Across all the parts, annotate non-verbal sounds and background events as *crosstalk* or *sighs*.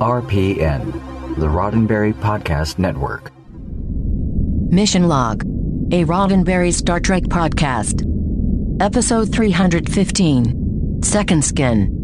RPN, the Roddenberry Podcast Network. Mission Log, a Roddenberry Star Trek podcast. Episode 315 Second Skin.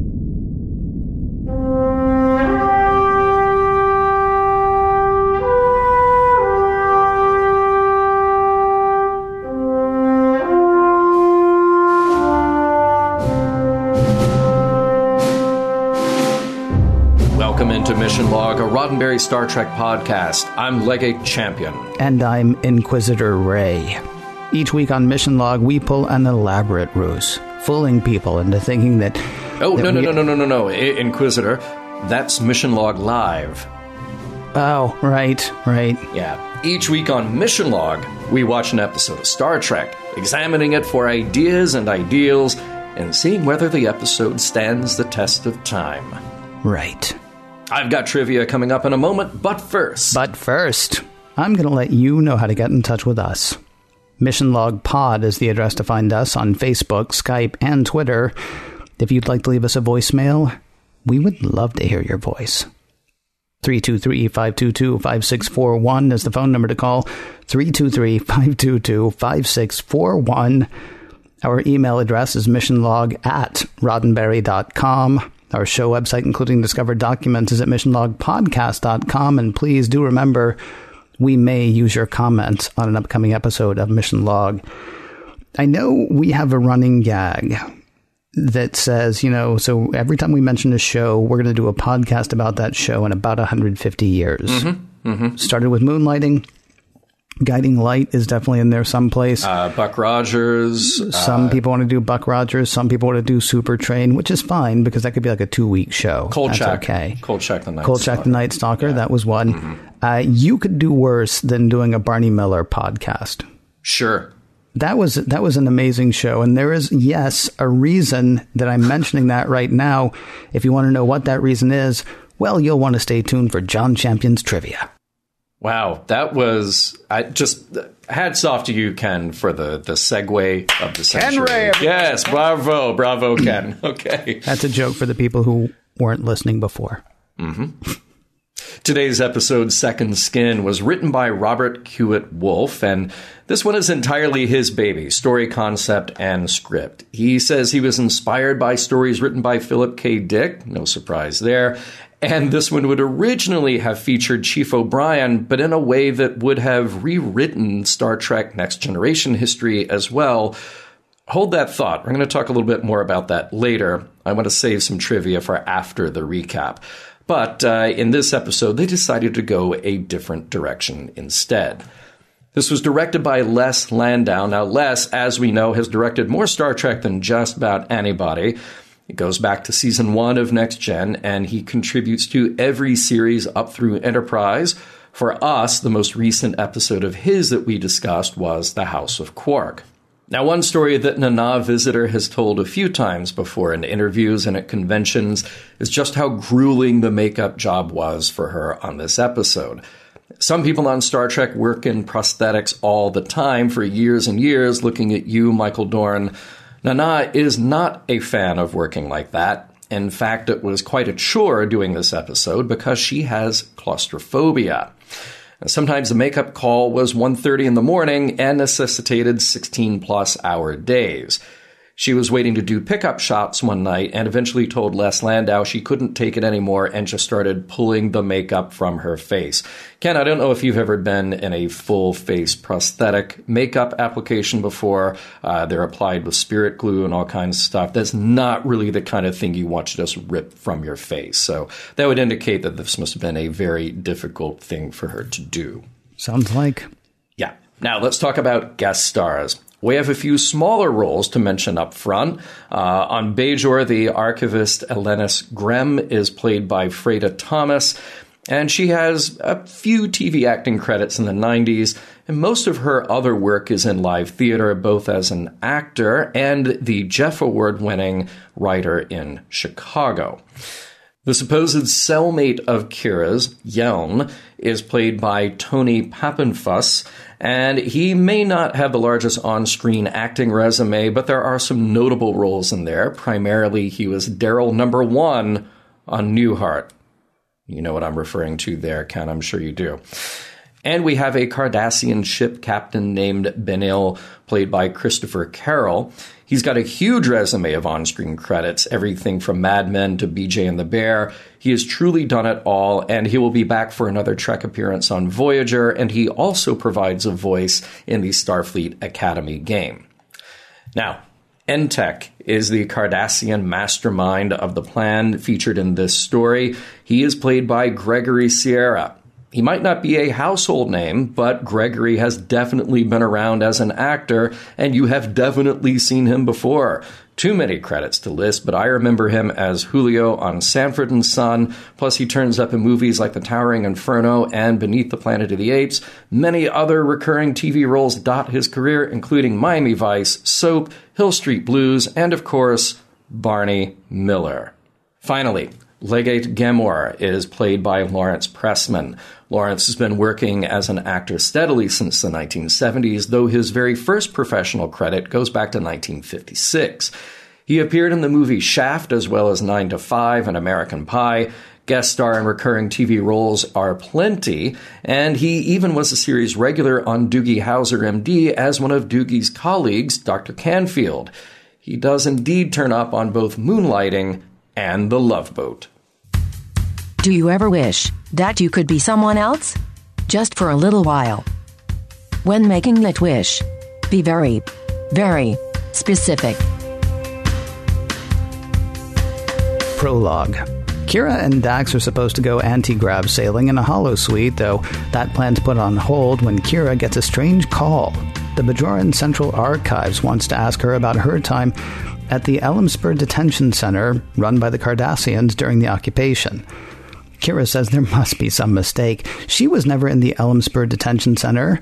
Roddenberry Star Trek podcast. I'm Legate Champion. And I'm Inquisitor Ray. Each week on Mission Log, we pull an elaborate ruse, fooling people into thinking that. Oh, that no, no, we- no, no, no, no, no. Inquisitor, that's Mission Log Live. Oh, right, right. Yeah. Each week on Mission Log, we watch an episode of Star Trek, examining it for ideas and ideals, and seeing whether the episode stands the test of time. Right. I've got trivia coming up in a moment, but first. But first, I'm going to let you know how to get in touch with us. Mission Log Pod is the address to find us on Facebook, Skype, and Twitter. If you'd like to leave us a voicemail, we would love to hear your voice. 323 522 5641 is the phone number to call. 323 522 5641. Our email address is missionlog at roddenberry.com. Our show website, including discovered documents, is at missionlogpodcast.com. And please do remember, we may use your comments on an upcoming episode of Mission Log. I know we have a running gag that says, you know, so every time we mention a show, we're going to do a podcast about that show in about 150 years. Mm-hmm. Mm-hmm. Started with moonlighting. Guiding Light is definitely in there someplace. Uh, Buck Rogers. some people want to do Buck Rogers. Some people want to do Super Train, which is fine because that could be like a two week show. Cold That's okay. Kolchak the Night Kolchak Stalker. the Night Stalker. That was one. Uh, you could do worse than doing a Barney Miller podcast. Sure. That was that was an amazing show, and there is yes a reason that I'm mentioning that right now. If you want to know what that reason is, well, you'll want to stay tuned for John Champion's trivia. Wow, that was I just hats off to you, Ken, for the the segue of the century. Ray. yes, bravo, bravo, Ken. Okay, That's a joke for the people who weren't listening before. Mm-hmm. Today's episode, Second Skin, was written by Robert Hewitt Wolfe, and this one is entirely his baby, story concept and script. He says he was inspired by stories written by Philip K. Dick, no surprise there. And this one would originally have featured Chief O'Brien, but in a way that would have rewritten Star Trek Next Generation history as well. Hold that thought. We're going to talk a little bit more about that later. I want to save some trivia for after the recap. But uh, in this episode, they decided to go a different direction instead. This was directed by Les Landau. Now, Les, as we know, has directed more Star Trek than just about anybody. It goes back to season one of Next Gen, and he contributes to every series up through Enterprise. For us, the most recent episode of his that we discussed was The House of Quark. Now, one story that Nana Visitor has told a few times before in interviews and at conventions is just how grueling the makeup job was for her on this episode. Some people on Star Trek work in prosthetics all the time for years and years, looking at you, Michael Dorn. Nana is not a fan of working like that. In fact, it was quite a chore doing this episode because she has claustrophobia. Sometimes the makeup call was 1:30 in the morning and necessitated 16 plus hour days. She was waiting to do pickup shots one night and eventually told Les Landau she couldn't take it anymore and just started pulling the makeup from her face. Ken, I don't know if you've ever been in a full face prosthetic makeup application before. Uh, they're applied with spirit glue and all kinds of stuff. That's not really the kind of thing you want to just rip from your face. So that would indicate that this must have been a very difficult thing for her to do. Sounds like Yeah. Now let's talk about guest stars. We have a few smaller roles to mention up front. Uh, on Bajor, the archivist Elenis Grem is played by Freyda Thomas, and she has a few TV acting credits in the 90s, and most of her other work is in live theater, both as an actor and the Jeff Award winning writer in Chicago. The supposed cellmate of Kira's, Yelm, is played by Tony Papenfuss, and he may not have the largest on screen acting resume, but there are some notable roles in there. Primarily, he was Daryl number one on Newhart. You know what I'm referring to there, Ken, I'm sure you do. And we have a Cardassian ship captain named Benil, played by Christopher Carroll. He's got a huge resume of on screen credits, everything from Mad Men to BJ and the Bear. He has truly done it all, and he will be back for another Trek appearance on Voyager, and he also provides a voice in the Starfleet Academy game. Now, Entek is the Cardassian mastermind of the plan featured in this story. He is played by Gregory Sierra. He might not be a household name, but Gregory has definitely been around as an actor, and you have definitely seen him before. Too many credits to list, but I remember him as Julio on Sanford and Son. Plus, he turns up in movies like The Towering Inferno and Beneath the Planet of the Apes. Many other recurring TV roles dot his career, including Miami Vice, Soap, Hill Street Blues, and of course, Barney Miller. Finally, Legate Ghemor is played by Lawrence Pressman. Lawrence has been working as an actor steadily since the 1970s, though his very first professional credit goes back to 1956. He appeared in the movie Shaft as well as 9 to 5 and American Pie. Guest star and recurring TV roles are plenty, and he even was a series regular on Doogie Howser MD as one of Doogie's colleagues, Dr. Canfield. He does indeed turn up on both Moonlighting and The Love Boat. Do you ever wish that you could be someone else? Just for a little while. When making that wish, be very, very specific. Prologue. Kira and Dax are supposed to go anti grav sailing in a holosuite, though that plan's put on hold when Kira gets a strange call. The Bajoran Central Archives wants to ask her about her time at the Elemspur Detention Center run by the Cardassians during the occupation. Kira says there must be some mistake. She was never in the Elemspur Detention Center.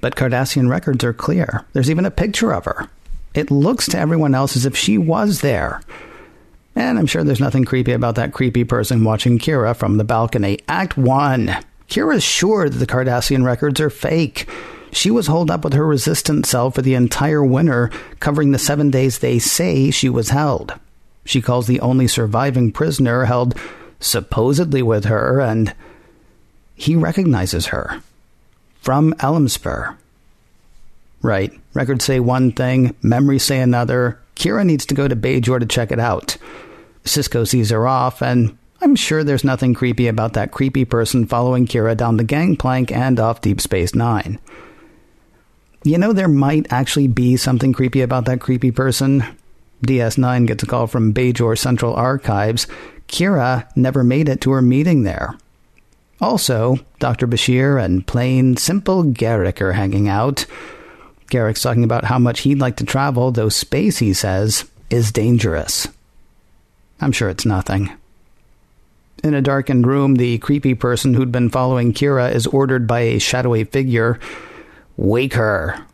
But Cardassian records are clear. There's even a picture of her. It looks to everyone else as if she was there. And I'm sure there's nothing creepy about that creepy person watching Kira from the balcony. Act 1. Kira's sure that the Cardassian records are fake. She was holed up with her resistant cell for the entire winter, covering the seven days they say she was held. She calls the only surviving prisoner held supposedly with her, and he recognizes her from Elemspur. Right. Records say one thing, memories say another. Kira needs to go to Bajor to check it out. Sisko sees her off, and I'm sure there's nothing creepy about that creepy person following Kira down the gangplank and off Deep Space Nine. You know, there might actually be something creepy about that creepy person. DS9 gets a call from Bajor Central Archives Kira never made it to her meeting there. Also, Dr. Bashir and plain, simple Garak are hanging out. Garak's talking about how much he'd like to travel, though space, he says, is dangerous. I'm sure it's nothing. In a darkened room, the creepy person who'd been following Kira is ordered by a shadowy figure Wake her.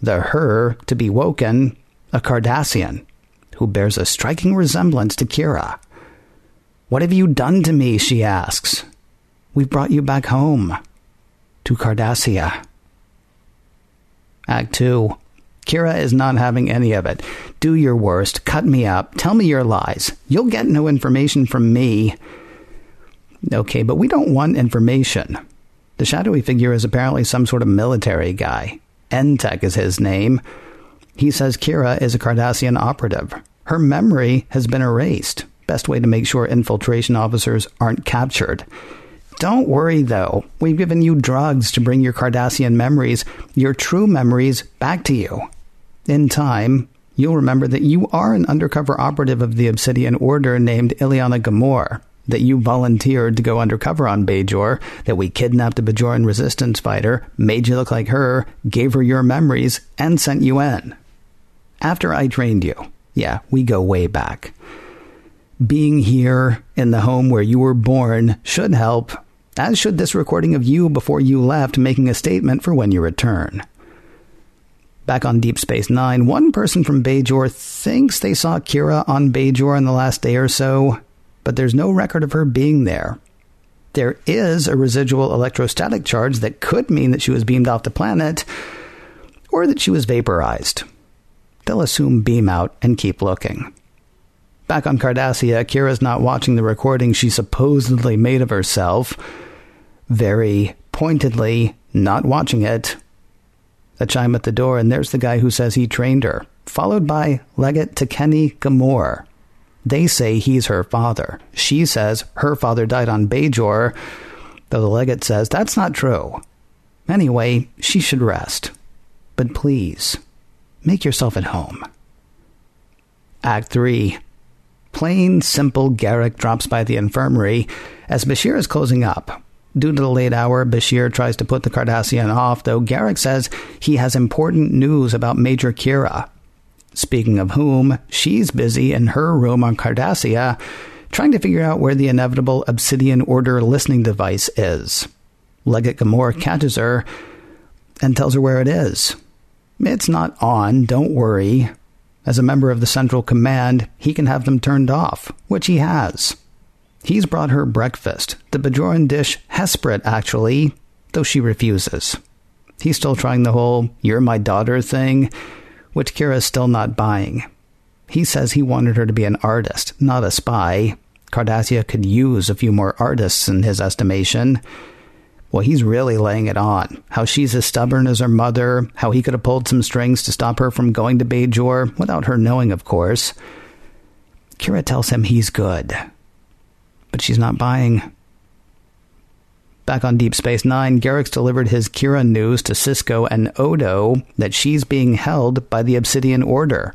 The her to be woken, a Cardassian, who bears a striking resemblance to Kira. What have you done to me? she asks. We've brought you back home. To Cardassia. Act 2. Kira is not having any of it. Do your worst. Cut me up. Tell me your lies. You'll get no information from me. Okay, but we don't want information. The shadowy figure is apparently some sort of military guy. Entek is his name. He says Kira is a Cardassian operative. Her memory has been erased best way to make sure infiltration officers aren't captured. Don't worry though, we've given you drugs to bring your Cardassian memories, your true memories, back to you. In time, you'll remember that you are an undercover operative of the Obsidian Order named Iliana Ghemor. That you volunteered to go undercover on Bajor, that we kidnapped a Bajoran resistance fighter, made you look like her, gave her your memories, and sent you in. After I trained you. Yeah, we go way back. Being here in the home where you were born should help, as should this recording of you before you left making a statement for when you return. Back on Deep Space Nine, one person from Bajor thinks they saw Kira on Bajor in the last day or so, but there's no record of her being there. There is a residual electrostatic charge that could mean that she was beamed off the planet, or that she was vaporized. They'll assume beam out and keep looking. Back on Cardassia, Kira's not watching the recording she supposedly made of herself. Very pointedly, not watching it. A chime at the door, and there's the guy who says he trained her, followed by Legate Tekeny Ghemor. They say he's her father. She says her father died on Bajor, though the legate says that's not true. Anyway, she should rest. But please, make yourself at home. Act 3. Plain, simple Garak drops by the infirmary as Bashir is closing up. Due to the late hour, Bashir tries to put the Cardassian off, though Garak says he has important news about Major Kira. Speaking of whom, she's busy in her room on Cardassia trying to figure out where the inevitable Obsidian Order listening device is. Legate Ghemor catches her and tells her where it is. It's not on, don't worry. As a member of the Central Command, he can have them turned off, which he has. He's brought her breakfast, the Bajoran dish hasperat, actually, though she refuses. He's still trying the whole you're my daughter thing, which Kira's still not buying. He says he wanted her to be an artist, not a spy. Cardassia could use a few more artists in his estimation. Well, he's really laying it on. How she's as stubborn as her mother, how he could have pulled some strings to stop her from going to Bajor, without her knowing, of course. Kira tells him he's good, but she's not buying. Back on Deep Space Nine, Garak's delivered his Kira news to Sisko and Odo that she's being held by the Obsidian Order.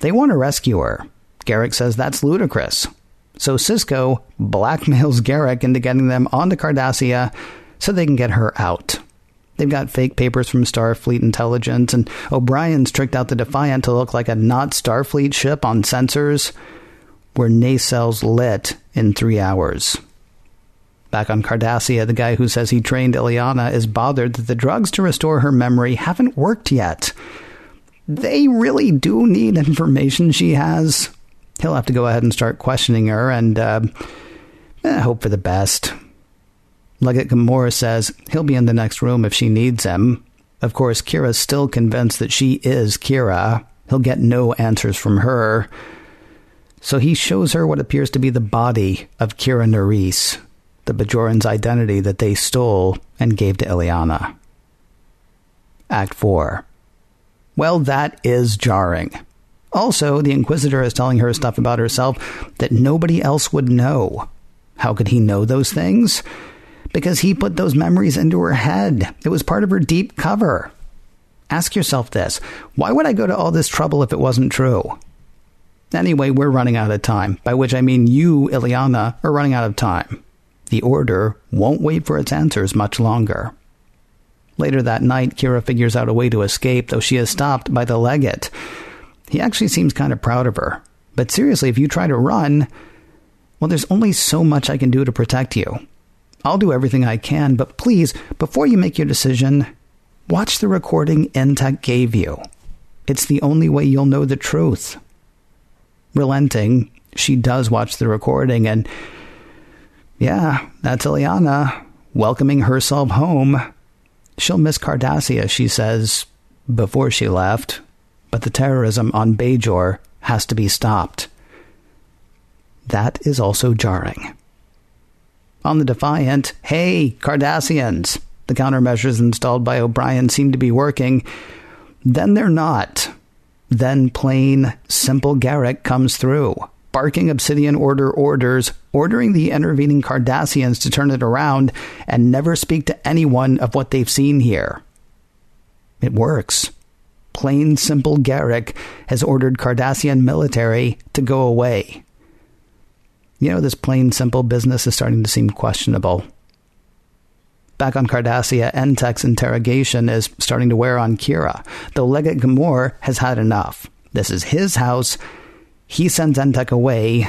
They want to rescue her. Garak says that's ludicrous. So Sisko blackmails Garak into getting them onto Cardassia so they can get her out. They've got fake papers from Starfleet intelligence, and O'Brien's tricked out the Defiant to look like a not Starfleet ship on sensors were nacelles lit in three hours. Back on Cardassia, the guy who says he trained Iliana is bothered that the drugs to restore her memory haven't worked yet. They really do need information she has. He'll have to go ahead and start questioning her and uh, eh, hope for the best. Legate Gamora says he'll be in the next room if she needs him. Of course, Kira's still convinced that she is Kira. He'll get no answers from her. So he shows her what appears to be the body of Kira Nerys, the Bajoran's identity that they stole and gave to Iliana. Act 4. Well, that is jarring. Also, the Inquisitor is telling her stuff about herself that nobody else would know. How could he know those things? Because he put those memories into her head. It was part of her deep cover. Ask yourself this why would I go to all this trouble if it wasn't true? Anyway, we're running out of time, by which I mean you, Iliana, are running out of time. The Order won't wait for its answers much longer. Later that night, Kira figures out a way to escape, though she is stopped by the legate. He actually seems kind of proud of her. But seriously, if you try to run, well, there's only so much I can do to protect you. I'll do everything I can, but please, before you make your decision, watch the recording Entek gave you. It's the only way you'll know the truth relenting, she does watch the recording, and yeah, that's Iliana welcoming herself home. She'll miss Cardassia, she says, before she left, but the terrorism on Bajor has to be stopped. That is also jarring. On the Defiant, hey, Cardassians! The countermeasures installed by O'Brien seem to be working. Then they're not. Then plain, simple Garak comes through, barking Obsidian Order orders, ordering the intervening Cardassians to turn it around and never speak to anyone of what they've seen here. It works. Plain, simple Garak has ordered Cardassian military to go away. You know, this plain, simple business is starting to seem questionable. Back on Cardassia, Entek's interrogation is starting to wear on Kira. The Legate Ghemor has had enough. This is his house. He sends Entek away,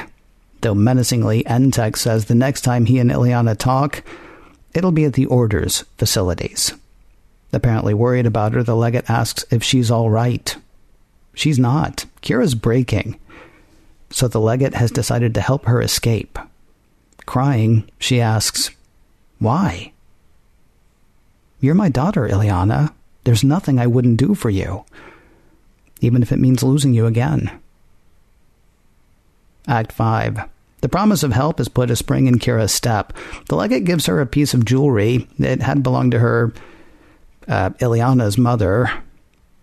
though menacingly, Entek says the next time he and Iliana talk, it'll be at the Order's facilities. Apparently worried about her, the Legate asks if she's all right. She's not. Kira's breaking. So the Legate has decided to help her escape. Crying, she asks, Why? You're my daughter, Iliana. There's nothing I wouldn't do for you, even if it means losing you again. Act 5. The promise of help has put a spring in Kira's step. The legate gives her a piece of jewelry. that had belonged to her, uh, Iliana's mother.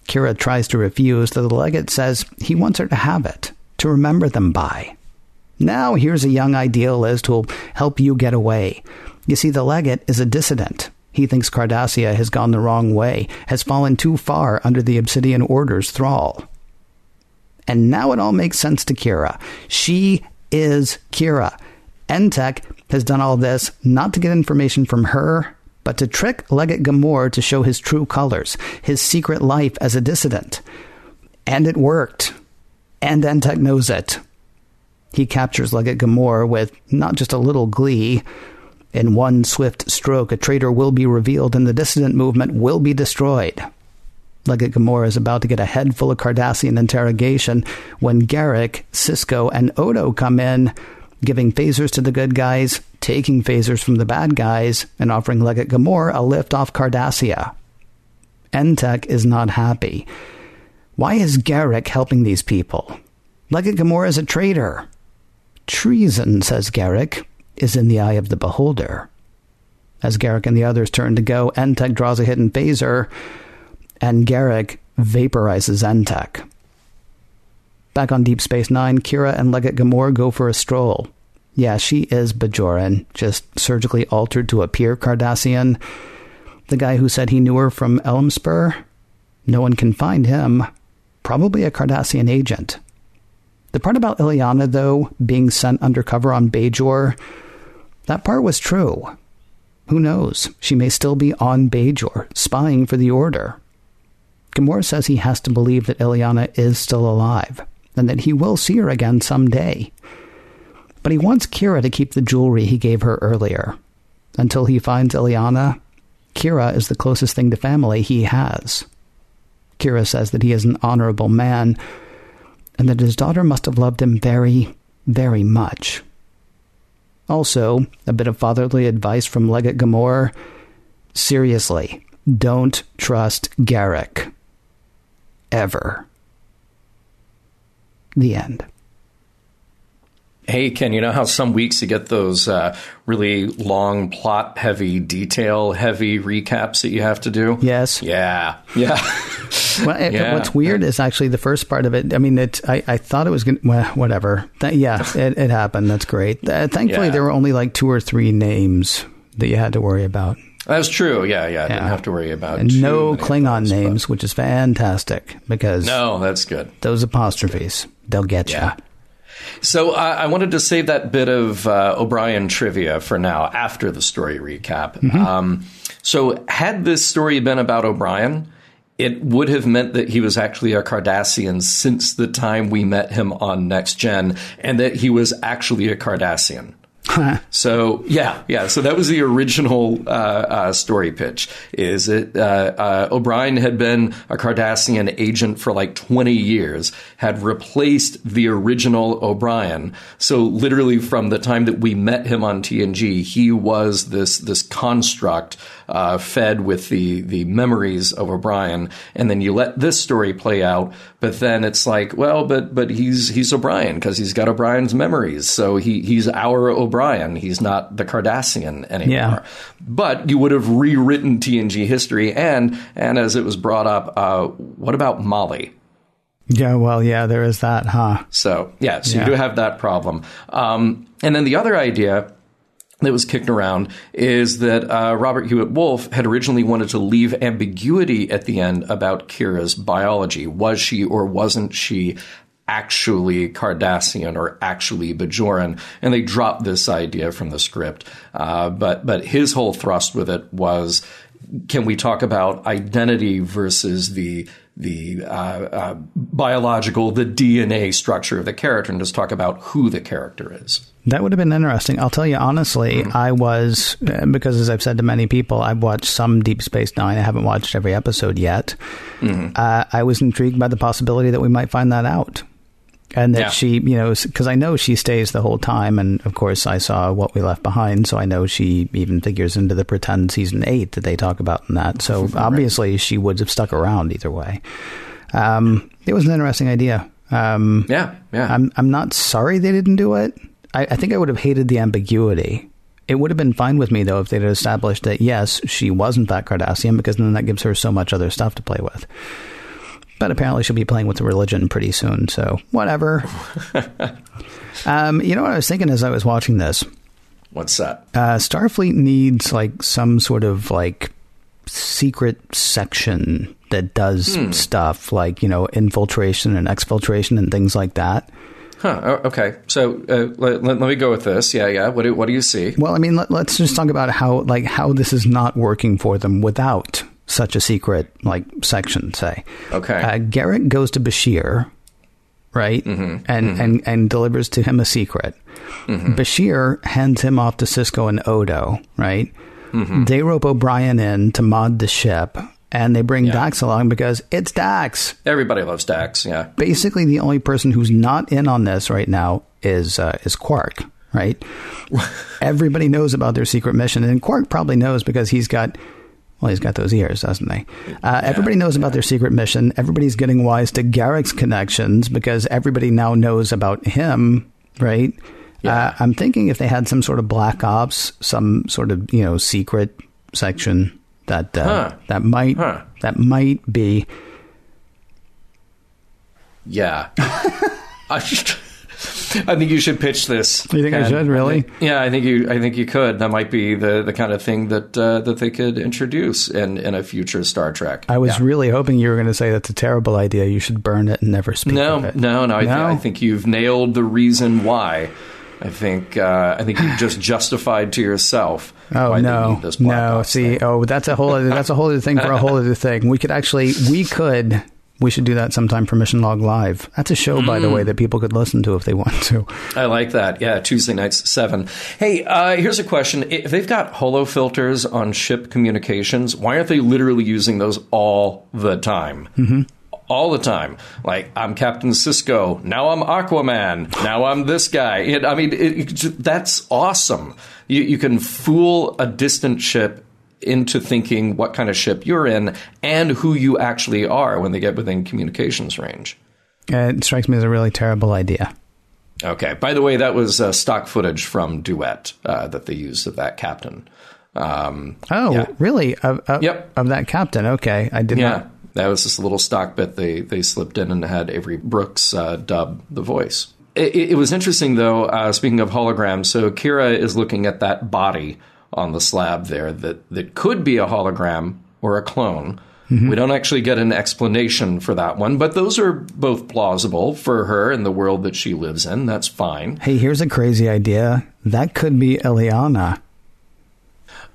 Kira tries to refuse, though the legate says he wants her to have it, to remember them by. Now here's a young idealist who'll help you get away. You see, the legate is a dissident. He thinks Cardassia has gone the wrong way, has fallen too far under the Obsidian Order's thrall. And now it all makes sense to Kira. She is Kira. Entek has done all this not to get information from her, but to trick Legate Ghemor to show his true colors, his secret life as a dissident. And it worked. And Entek knows it. He captures Legate Ghemor with not just a little glee, in one swift stroke, a traitor will be revealed and the dissident movement will be destroyed. Legate Gamora is about to get a head full of Cardassian interrogation when Garak, Sisko, and Odo come in, giving phasers to the good guys, taking phasers from the bad guys, and offering Legate Gamora a lift off Cardassia. Entek is not happy. Why is Garak helping these people? Legate Gamora is a traitor. Treason, says Garak is in the eye of the beholder. As Garak and the others turn to go, Entek draws a hidden phaser, and Garak vaporizes Entek. Back on Deep Space Nine, Kira and Legate Ghemor go for a stroll. Yeah, she is Bajoran, just surgically altered to appear Cardassian. The guy who said he knew her from Elemspur? No one can find him. Probably a Cardassian agent. The part about Iliana, though, being sent undercover on Bajor, that part was true. Who knows? She may still be on Bajor, spying for the Order. Gamora says he has to believe that Iliana is still alive, and that he will see her again someday. But he wants Kira to keep the jewelry he gave her earlier. Until he finds Iliana, Kira is the closest thing to family he has. Kira says that he is an honorable man, and that his daughter must have loved him very, very much. Also, a bit of fatherly advice from Legate Ghemor. Seriously, don't trust Garak. Ever. The end. Hey, Ken, you know how some weeks you get those uh, really long, plot heavy, detail heavy recaps that you have to do? Yes. Yeah. Yeah. *laughs* well, it, yeah. What's weird is actually the first part of it. I mean, it. I, I thought it was going to, well, whatever. That, yeah, *laughs* it, it happened. That's great. Uh, thankfully, yeah. there were only like two or three names that you had to worry about. That's true. Yeah, yeah. I didn't have to worry about and no Klingon names, but... which is fantastic because no, that's good. Those apostrophes, they'll get yeah. you. So uh, I wanted to save that bit of uh, O'Brien trivia for now, after the story recap. Mm-hmm. Um, so had this story been about O'Brien, it would have meant that he was actually a Cardassian since the time we met him on Next Gen, and that he was actually a Cardassian so yeah, yeah. So that was the original uh, uh, story pitch. Is it uh, uh, O'Brien had been a Cardassian agent for like twenty years, had replaced the original O'Brien. So literally from the time that we met him on TNG, he was this this construct uh, fed with the the memories of O'Brien, and then you let this story play out. But then it's like, well, but but he's he's O'Brien because he's got O'Brien's memories, so he he's our O'Brien. He's not the Cardassian anymore. Yeah. But you would have rewritten TNG history, and and as it was brought up, uh, what about Molly? Yeah, well, yeah, there is that, huh? So, yeah, so yeah. you do have that problem. Um, and then the other idea that was kicked around is that uh, Robert Hewitt Wolfe had originally wanted to leave ambiguity at the end about Kira's biology. Was she or wasn't she actually Cardassian or actually Bajoran, and they dropped this idea from the script. Uh, but but his whole thrust with it was, can we talk about identity versus the the uh, uh, biological, the DNA structure of the character, and just talk about who the character is. That would have been interesting. I'll tell you honestly, mm-hmm. I was, uh, because as I've said to many people, I've watched some Deep Space Nine. I haven't watched every episode yet. Mm-hmm. Uh, I was intrigued by the possibility that we might find that out. And that yeah. she, you know, because I know she stays the whole time. And of course, I saw What We Left Behind. So I know she even figures into the pretend season eight that they talk about in that. So *laughs* right. obviously, she would have stuck around either way. Um, it was an interesting idea. Um, yeah, yeah. I'm, I'm not sorry they didn't do it. I, I think I would have hated the ambiguity. It would have been fine with me though if they'd established that yes, she wasn't that Cardassian because then that gives her so much other stuff to play with. But apparently she'll be playing with the religion pretty soon, so whatever. *laughs* um, you know what I was thinking as I was watching this? What's that? Uh, Starfleet needs like some sort of like secret section that does hmm. stuff like you know infiltration and exfiltration and things like that. Huh. Oh, okay. So uh, let, let, me go with this. Yeah, yeah. What do what do you see? Well, I mean, let, us just talk about how like how this is not working for them without such a secret like section. Say, okay. Uh, Garak goes to Bashir, right, mm-hmm. and mm-hmm. and and delivers to him a secret. Mm-hmm. Bashir hands him off to Sisko and Odo, right. Mm-hmm. They rope O'Brien in to mod the ship and they bring yeah. Dax along because it's Dax. Everybody loves Dax. Yeah. Basically, the only person who's not in on this right now is uh, is Quark. Right. *laughs* Everybody knows about their secret mission, and Quark probably knows because he's got. Well, he's got those ears, doesn't he? Uh, yeah, everybody knows about their secret mission. Everybody's getting wise to Garak's connections because everybody now knows about him, right? Yeah. Uh, I'm thinking if they had some sort of black ops, some sort of you know secret section that uh, huh. that might huh. that might be. Yeah, *laughs* I just. I think you should pitch this. You think and I should really? I think, yeah, I think you. I think you could. That might be the, the kind of thing that uh, that they could introduce in, in a future Star Trek. I was yeah. really hoping you were going to say that's a terrible idea. You should burn it and never speak. No, no, no. no. I, th- I think you've nailed the reason why. I think uh, I think you just *sighs* justified to yourself. Oh no, no! See, thing. oh, that's a whole other, that's a whole other thing for a whole *laughs* other thing. We could actually we could we should do that sometime for Mission Log Live. That's a show, mm. by the way, mm. that people could listen to if they want to. I like that. Yeah, Tuesday nights seven. Hey, uh, here's a question: If they've got holo filters on ship communications, why aren't they literally using those all the time? Mm-hmm all the time. Like I'm Captain Sisko, Now I'm Aquaman. Now I'm this guy. It, I mean, it, it, that's awesome. You, you can fool a distant ship into thinking what kind of ship you're in and who you actually are when they get within communications range. Uh, it strikes me as a really terrible idea. Okay. By the way, that was uh, stock footage from Duet uh, that they used of that captain. Um, oh, yeah. really? Of, of, yep. Of that captain? Okay, I did not. yeah. not that was this little stock bit they they slipped in and had Avery Brooks uh, dub the voice. It, it was interesting though. Uh, speaking of holograms, so Kira is looking at that body on the slab there that that could be a hologram or a clone. Mm-hmm. We don't actually get an explanation for that one, but those are both plausible for her in the world that she lives in. That's fine. Hey, here's a crazy idea. That could be Iliana.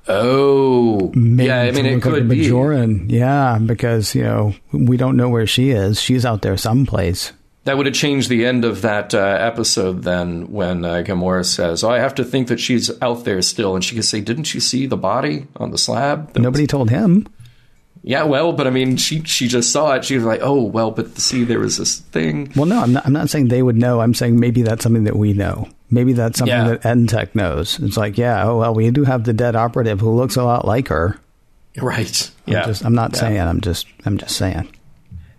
Oh, Maybe yeah. I mean, it could like be Bajoran. Yeah, because you know we don't know where she is. She's out there someplace. That would have changed the end of that uh, episode then, when uh, Gamora says, "Oh, I have to think that she's out there still," and she can say, "Didn't you see the body on the slab?" That Nobody was- told him. Yeah, well, but I mean, she she just saw it. She was like, "Oh, well, but see, there was this thing." Well, no, I'm not. I'm not saying they would know. I'm saying maybe that's something that we know. Maybe that's something yeah. that Entek knows. It's like, yeah, oh well, we do have the dead operative who looks a lot like her. Right. I'm yeah. Just, I'm not yeah. saying. I'm just. I'm just saying.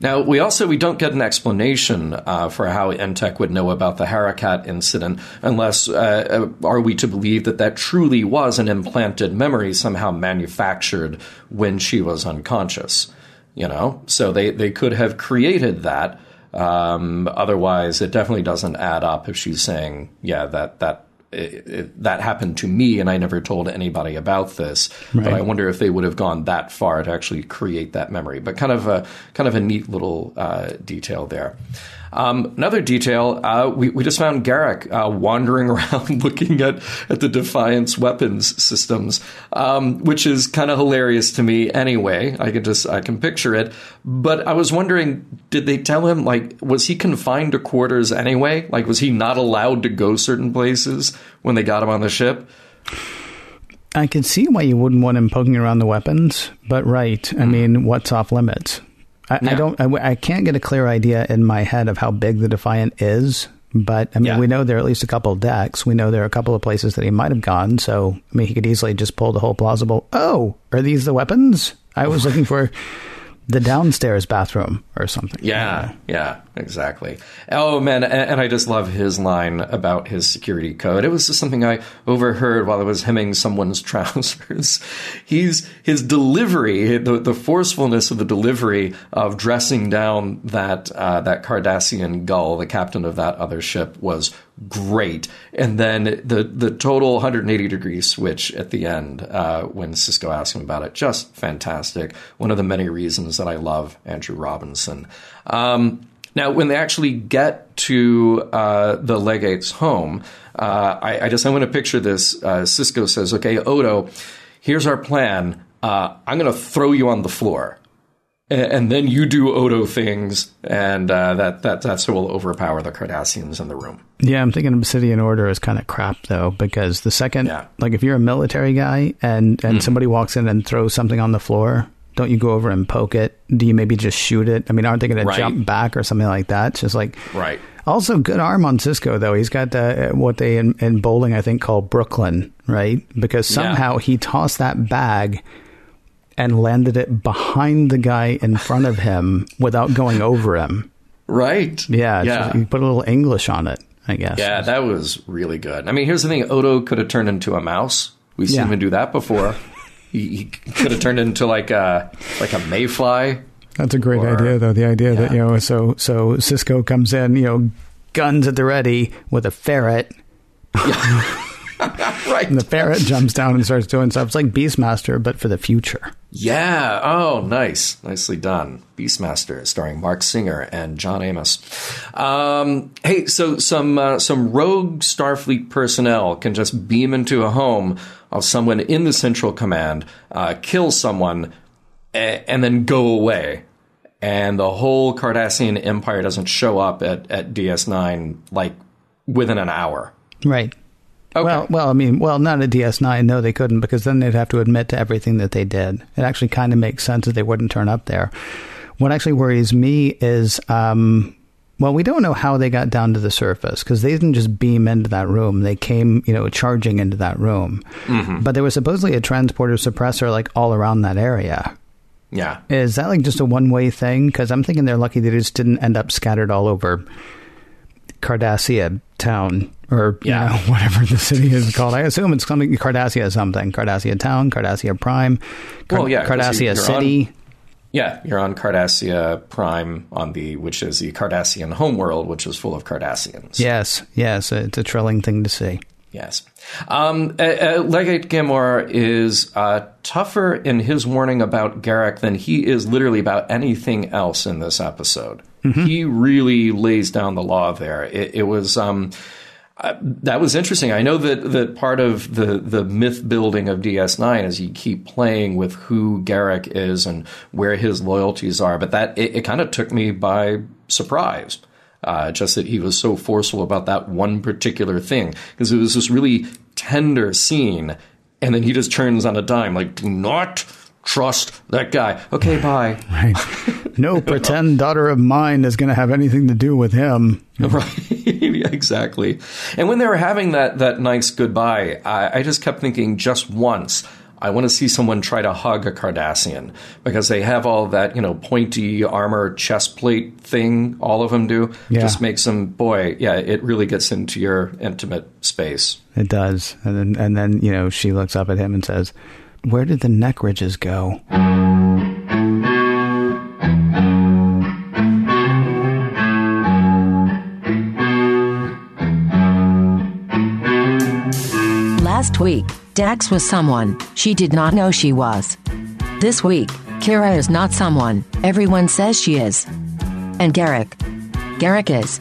Now, we also we don't get an explanation uh, for how Entek would know about the Harakat incident, unless uh, are we to believe that that truly was an implanted memory somehow manufactured when she was unconscious. You know, so they they could have created that. Um, otherwise, it definitely doesn't add up if she's saying, "Yeah, that that it, it, that happened to me and I never told anybody about this. Right. But I wonder if they would have gone that far to actually create that memory. But kind of a kind of a neat little uh, detail there. Um, another detail, uh, we, we just found Garak uh, wandering *laughs* around looking at, at the Defiant's weapons systems, um, which is kind of hilarious to me anyway. I can just, I can picture it. But I was wondering, did they tell him, like, was he confined to quarters anyway? Like, was he not allowed to go certain places when they got him on the ship? I can see why you wouldn't want him poking around the weapons, but right. I Hmm. mean, what's off limits? I, I don't. I, I can't get a clear idea in my head of how big the Defiant is. But I mean, Yeah. we know there are at least a couple of decks. We know there are a couple of places that he might have gone. So I mean, he could easily just pull the whole plausible. Oh, are these the weapons? I was looking for the downstairs bathroom or something. Yeah, yeah, exactly. Oh man, and, and I just love his line about his security code. It was just something I overheard while I was hemming someone's *laughs* trousers. He's his delivery, the the forcefulness of the delivery of dressing down that uh, that Cardassian gul, the captain of that other ship, was great. And then the the total 180 degree switch at the end uh, when Sisko asked him about it, just fantastic. One of the many reasons that I love Andrew Robinson. Um, now, when they actually get to uh, the legate's home, uh, I, I just I want to picture this. Uh, Sisko says, "Okay, Odo, here's our plan. Uh, I'm going to throw you on the floor." And then you do Odo things, and uh, that that that's what will overpower the Cardassians in the room. Yeah, I'm thinking Obsidian Order is kind of crap though, because the second, Yeah. like if you're a military guy and and somebody walks in and throws something on the floor, don't you go over and poke it? Do you maybe just shoot it? I mean, aren't they going Right. to jump back or something like that? It's just like Right. Also, good arm on Sisko though. He's got uh, what they in, in bowling I think call Brooklyn, right? Because Yeah. somehow he tossed that bag and landed it behind the guy in front of him without going over him. Right. Yeah, Yeah. just- you put a little English on it, I guess. Yeah, that was really good. I mean, here's the thing: Odo could have turned into a mouse. We've seen Yeah. him do that before. *laughs* he, he could have turned into like a like a mayfly. That's a great Or- idea, though. The idea that you know, so so Sisko comes in, you know, guns at the ready with a ferret, *laughs* *laughs* *laughs* Right. and the ferret jumps down and starts doing stuff. It's like Beastmaster, but for the future. Yeah. Oh, nice. Nicely done. Beastmaster, starring Marc Singer and John Amos. Um, hey, so some uh, some rogue Starfleet personnel can just beam into a home of someone in the Central Command, uh, kill someone, a- and then go away. And the whole Cardassian Empire doesn't show up at, at DS9 like within an hour. Right. Okay. Well, well, I mean, well, not a DS9. No, they couldn't because then they'd have to admit to everything that they did. It actually kind of makes sense that they wouldn't turn up there. What actually worries me is, um, well, we don't know how they got down to the surface because they didn't just beam into that room. They came, you know, charging into that room. But there was supposedly a transporter suppressor like all around that area. yeah. Is that like just a one way thing? Because I'm thinking they're lucky they just didn't end up scattered all over Cardassia town or you Yeah. know, *laughs* whatever the city is called. I assume it's something Cardassia something. Cardassia town, Cardassia Prime, Card- Well, yeah, Cardassia you- you're City. Yeah, you're on Cardassia Prime on the which is the Cardassian homeworld, which is full of Cardassians. Yes, yes, it's a thrilling thing to see. Yes. Um, uh, Legate Gamora is uh, tougher in his warning about Garak than he is literally about anything else in this episode. He really lays down the law there. It, it was. Um, uh, that was interesting. I know that, that part of the, the myth building of DS9 is you keep playing with who Garak is and where his loyalties are, but that it, it kind of took me by surprise. Uh, just that he was so forceful about that one particular thing because it was this really tender scene, and then he just turns on a dime like, "Do not trust that guy." Okay, *laughs* bye. Right. No *laughs* pretend daughter of mine is going to have anything to do with him. *laughs* Right, exactly. And when they were having that that nice goodbye, I, I just kept thinking, just once, I want to see someone try to hug a Cardassian because they have all that you know pointy armor chest plate thing. All of them do. Yeah. Just makes them, boy, yeah, it really gets into your intimate space. It does. And then, and then, you know, she looks up at him and says, Where did the neck ridges go? Last week, Dax was someone she did not know she was. This week, Kira is not someone everyone says she is. And Garak. Garak is.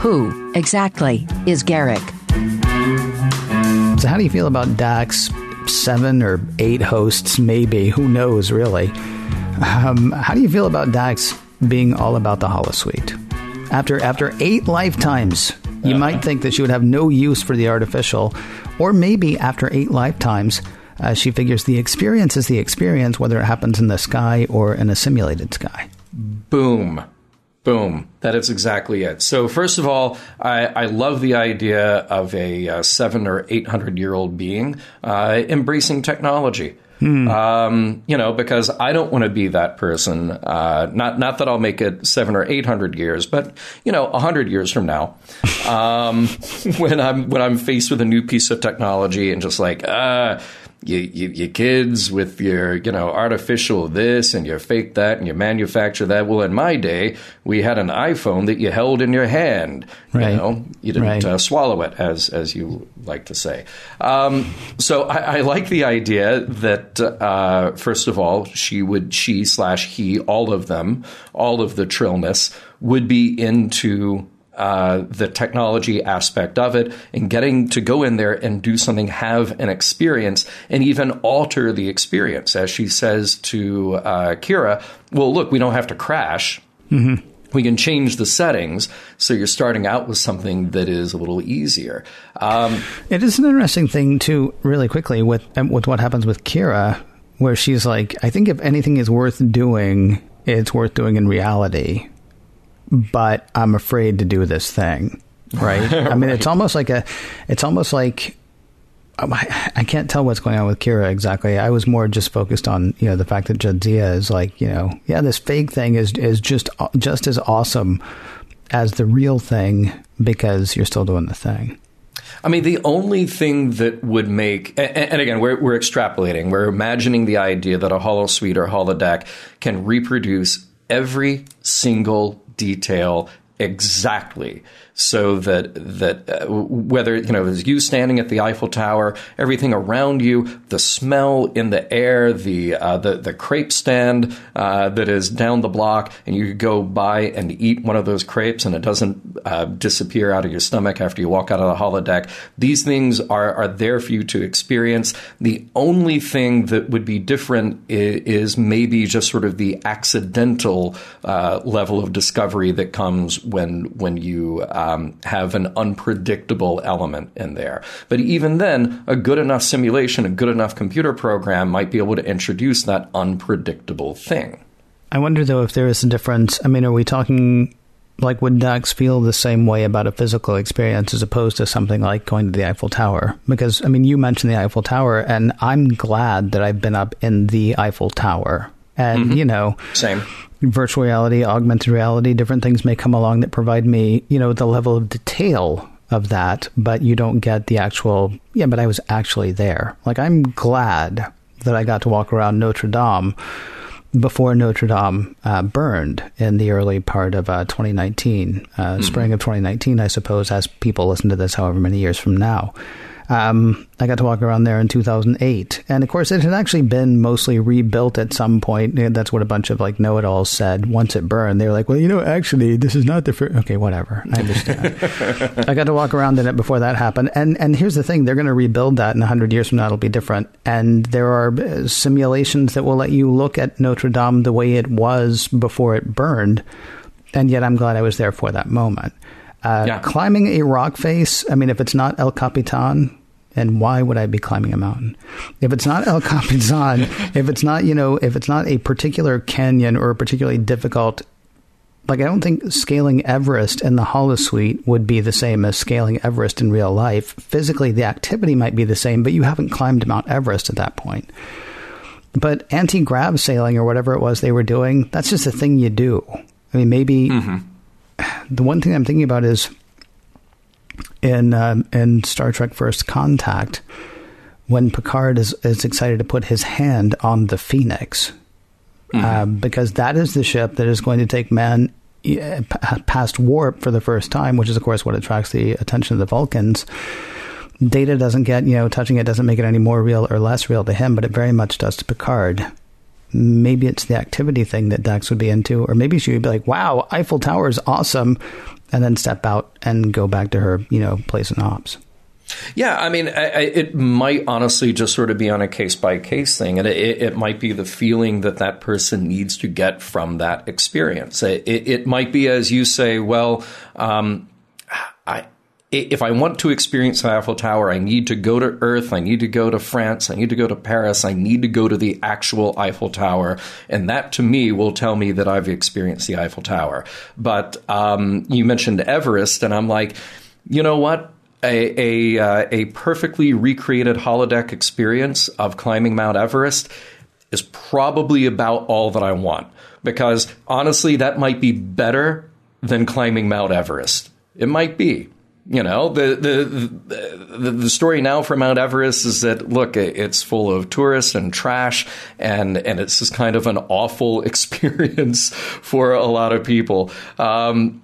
Who, exactly, is Garak? So, how do you feel about Dax? Seven or eight hosts, maybe. Who knows, really? Um, how do you feel about Dax being all about the holosuite? After after eight lifetimes, you might think that she would have no use for the artificial, or maybe after eight lifetimes, uh, she figures the experience is the experience, whether it happens in the sky or in a simulated sky. Boom. Boom. That is exactly it. So, first of all, I, I love the idea of a uh, seven or eight hundred year old being uh, embracing technology. Hmm. Um, you know, because I don't want to be that person. Uh, not not that I'll make it seven or eight hundred years, but you know, a hundred years from now, um, *laughs* when I'm when I'm faced with a new piece of technology and just like, uh, you, you, your kids with your, you know, artificial this and your fake that and you manufacture that. Well, in my day, we had an iPhone that you held in your hand. Right. You know, you didn't right. uh, swallow it, as as you like to say. Um, so I, I, like the idea that uh, first of all, she would, she slash he, all of them, all of the trillness would be into uh, the technology aspect of it and getting to go in there and do something, have an experience, and even alter the experience. As she says to uh, Kira, well, look, we don't have to crash. Mm-hmm. We can change the settings so you're starting out with something that is a little easier. Um, it is an interesting thing, too, really quickly, with, um, with what happens with Kira, where she's like, I think if anything is worth doing, it's worth doing in reality but I'm afraid to do this thing. Right? *laughs* I mean, it's almost like a, it's almost like, um, I can't tell what's going on with Kira exactly. I was more just focused on you know the fact that Jadzia is like you know yeah this fake thing is is just just as awesome as the real thing because you're still doing the thing. I mean, the only thing that would make, and, and, again, we're, we're extrapolating, we're imagining the idea that a holosuite or holodeck can reproduce every single detail exactly so that that uh, whether you know as you standing at the Eiffel Tower, everything around you, the smell in the air, the uh, the the crepe stand uh, that is down the block, and you go by and eat one of those crepes, and it doesn't uh, disappear out of your stomach after you walk out of the holodeck. These things are are there for you to experience. The only thing that would be different is, is maybe just sort of the accidental uh, level of discovery that comes when when you uh, um, have an unpredictable element in there. But even then, a good enough simulation, a good enough computer program might be able to introduce that unpredictable thing. I wonder though if there is a difference. I mean, are we talking like would Dax feel the same way about a physical experience as opposed to something like going to the Eiffel Tower? Because I mean, you mentioned the Eiffel Tower, and I'm glad that I've been up in the Eiffel Tower. And mm-hmm. you know, same virtual reality, augmented reality, different things may come along that provide me, you know, the level of detail of that, but you don't get the actual, yeah, but I was actually there. Like, I'm glad that I got to walk around Notre Dame before Notre Dame uh, burned in the early part of uh, 2019, uh, mm-hmm. spring of 2019, I suppose, as people listen to this however many years from now. Um, I got to walk around there in 2008. And of course, it had actually been mostly rebuilt at some point. That's what a bunch of like know it alls said. Once it burned, they were like, well, you know, actually, this is not the first. Okay, whatever. I understand. *laughs* I got to walk around in it before that happened. And, and here's the thing they're going to rebuild that in 100 years from now. It'll be different. And there are uh, simulations that will let you look at Notre Dame the way it was before it burned. And yet, I'm glad I was there for that moment. Uh, yeah. Climbing a rock face, I mean, if it's not El Capitan, and why would I be climbing a mountain? If it's not El *laughs* Capitan, if it's not, you know, if it's not a particular canyon or a particularly difficult, like I don't think scaling Everest in the holosuite would be the same as scaling Everest in real life. Physically, the activity might be the same, but you haven't climbed Mount Everest at that point. But anti grav sailing or whatever it was they were doing, that's just a thing you do. I mean, maybe. Mm-hmm the one thing I'm thinking about is in um, in Star Trek First Contact when Picard is is excited to put his hand on the Phoenix mm-hmm. uh, because that is the ship that is going to take man past warp for the first time, which is of course what attracts the attention of the Vulcans. Data doesn't get you know touching it doesn't make it any more real or less real to him, but it very much does to Picard. Maybe it's the activity thing that Dax would be into, or maybe she would be like, "Wow, Eiffel Tower is awesome," and then step out and go back to her, you know, place in ops. Yeah, I mean, I, I, it might honestly just sort of be on a case by case thing, and it, it, might be the feeling that that person needs to get from that experience. It, it might be, as you say, well, um, I if I want to experience the Eiffel Tower, I need to go to Earth, I need to go to France, I need to go to Paris, I need to go to the actual Eiffel Tower. And that to me will tell me that I've experienced the Eiffel Tower. But um, you mentioned Everest, and I'm like, you know what? A, a, uh, a perfectly recreated holodeck experience of climbing Mount Everest is probably about all that I want. Because honestly, that might be better than climbing Mount Everest. It might be. You know, the, the, the, the story now for Mount Everest is that, look, it's full of tourists and trash, and, and it's just kind of an awful *laughs* experience for a lot of people. Um,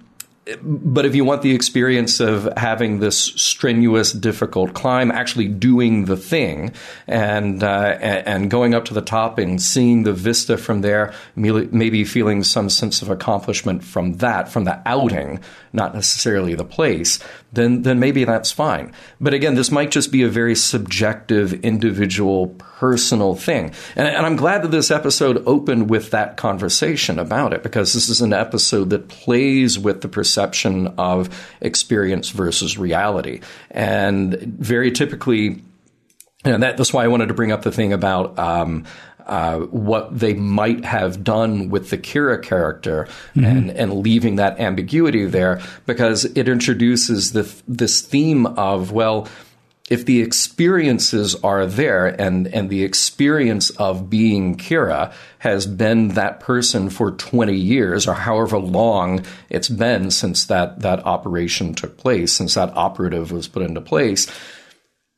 but if you want the experience of having this strenuous, difficult climb, actually doing the thing, and uh, and going up to the top and seeing the vista from there, maybe feeling some sense of accomplishment from that, from the outing, not necessarily the place, then then maybe that's fine. But again, this might just be a very subjective, individual, personal thing. And, and I'm glad that this episode opened with that conversation about it because this is an episode that plays with the perception of experience versus reality. And very typically, and that, that's why I wanted to bring up the thing about um, uh, what they might have done with the Kira character mm-hmm. and, and leaving that ambiguity there because it introduces the, this theme of, well, if the experiences are there and, and the experience of being Kira has been that person for 20 years or however long it's been since that, that operation took place, since that operative was put into place,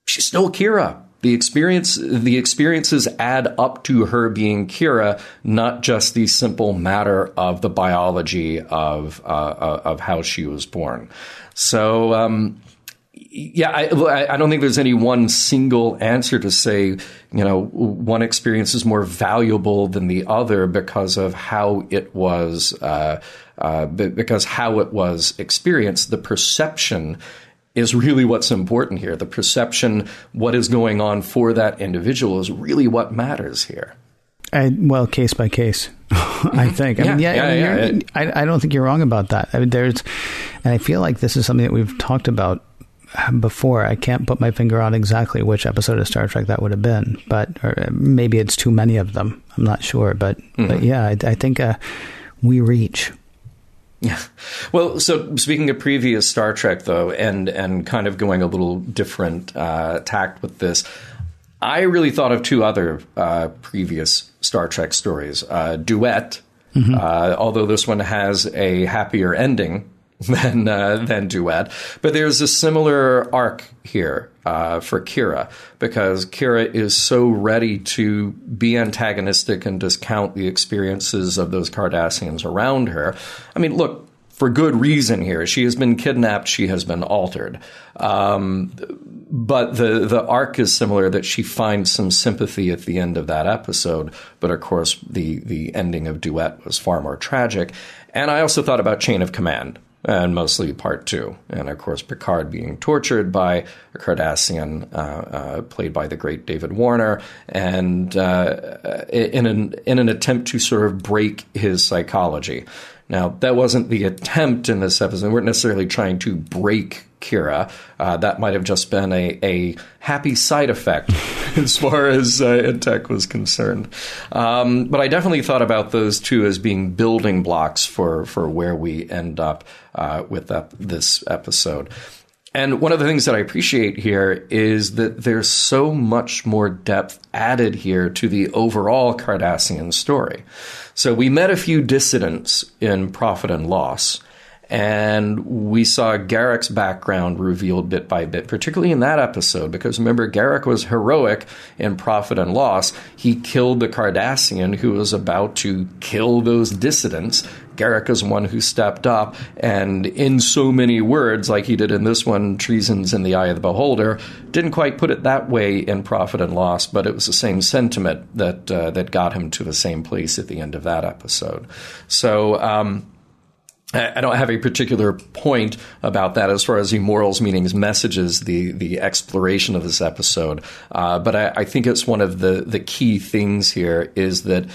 she's still Kira the experience the experiences add up to her being Kira, not just the simple matter of the biology of uh, of how she was born. So. Um, yeah, I, I, don't think there's any one single answer to say, you know, one experience is more valuable than the other because of how it was, uh, uh, because how it was experienced. The perception is really what's important here. The perception, what is going on for that individual, is really what matters here. I, well, case by case, I think. I yeah, mean, yeah, yeah, I, mean, yeah. I, I, don't think you're wrong about that. I mean, there's, and I feel like this is something that we've talked about before. I can't put my finger on exactly which episode of Star Trek that would have been, but or maybe it's too many of them. I'm not sure, but mm-hmm. but yeah, I, I think uh, we reach yeah. Well, so speaking of previous Star Trek, though, and and kind of going a little different uh, tact with this, I really thought of two other uh, previous Star Trek stories. Uh, Duet, mm-hmm. Uh, although this one has a happier ending *laughs* than uh, than Duet, but there's a similar arc here uh, for Kira because Kira is so ready to be antagonistic and discount the experiences of those Cardassians around her. I mean, look, for good reason here. She has been kidnapped. She has been altered. Um, but the the arc is similar that she finds some sympathy at the end of that episode. But of course, the the ending of Duet was far more tragic. And I also thought about Chain of Command and mostly part two. And of course, Picard being tortured by a Cardassian uh, uh, played by the great David Warner, and uh, in an in an attempt to sort of break his psychology. Now, that wasn't the attempt in this episode. We weren't necessarily trying to break Kira. Uh, that might have just been a, a happy side effect *laughs* as far as uh, tech was concerned. Um, but I definitely thought about those two as being building blocks for, for where we end up uh, with that, this episode. And one of the things that I appreciate here is that there's so much more depth added here to the overall Cardassian story. So we met a few dissidents in Profit and Loss, and we saw Garak's background revealed bit by bit, particularly in that episode, because remember, Garak was heroic in Profit and Loss. He killed the Cardassian who was about to kill those dissidents, Garak is one who stepped up, and in so many words, like he did in this one, treason's in the eye of the beholder. Didn't quite put it that way in Profit and Loss, but it was the same sentiment that uh, that got him to the same place at the end of that episode. So. Um, I don't have a particular point about that as far as the morals, meanings, messages, the the exploration of this episode. Uh, but I, I, think it's one of the the key things here is that